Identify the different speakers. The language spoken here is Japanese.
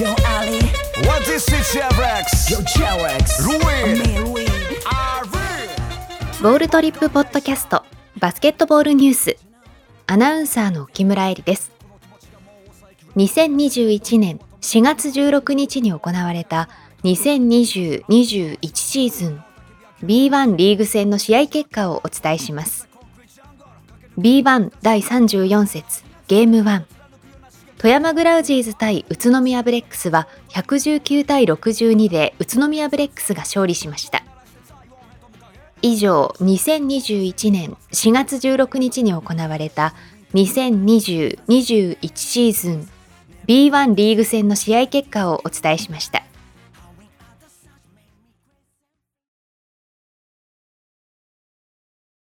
Speaker 1: Yo Ali,
Speaker 2: What is it, Chevrex?
Speaker 1: yo Cherex,
Speaker 2: Ruin.
Speaker 1: me
Speaker 2: real.
Speaker 3: ボールトリップポッドキャストバスケットボールニュース。アナウンサーの木村恵里です。2021年4月16日に行われた2020-21シーズン B1 リーグ戦の試合結果をお伝えします。B1 第34節ゲーム1富山グラウジーズ対宇都宮ブレックスは119対62で宇都宮ブレックスが勝利しました。以上2021年4月16日に行われた2020-21シーズン B1 リーグ戦の試合結果をお伝えしました。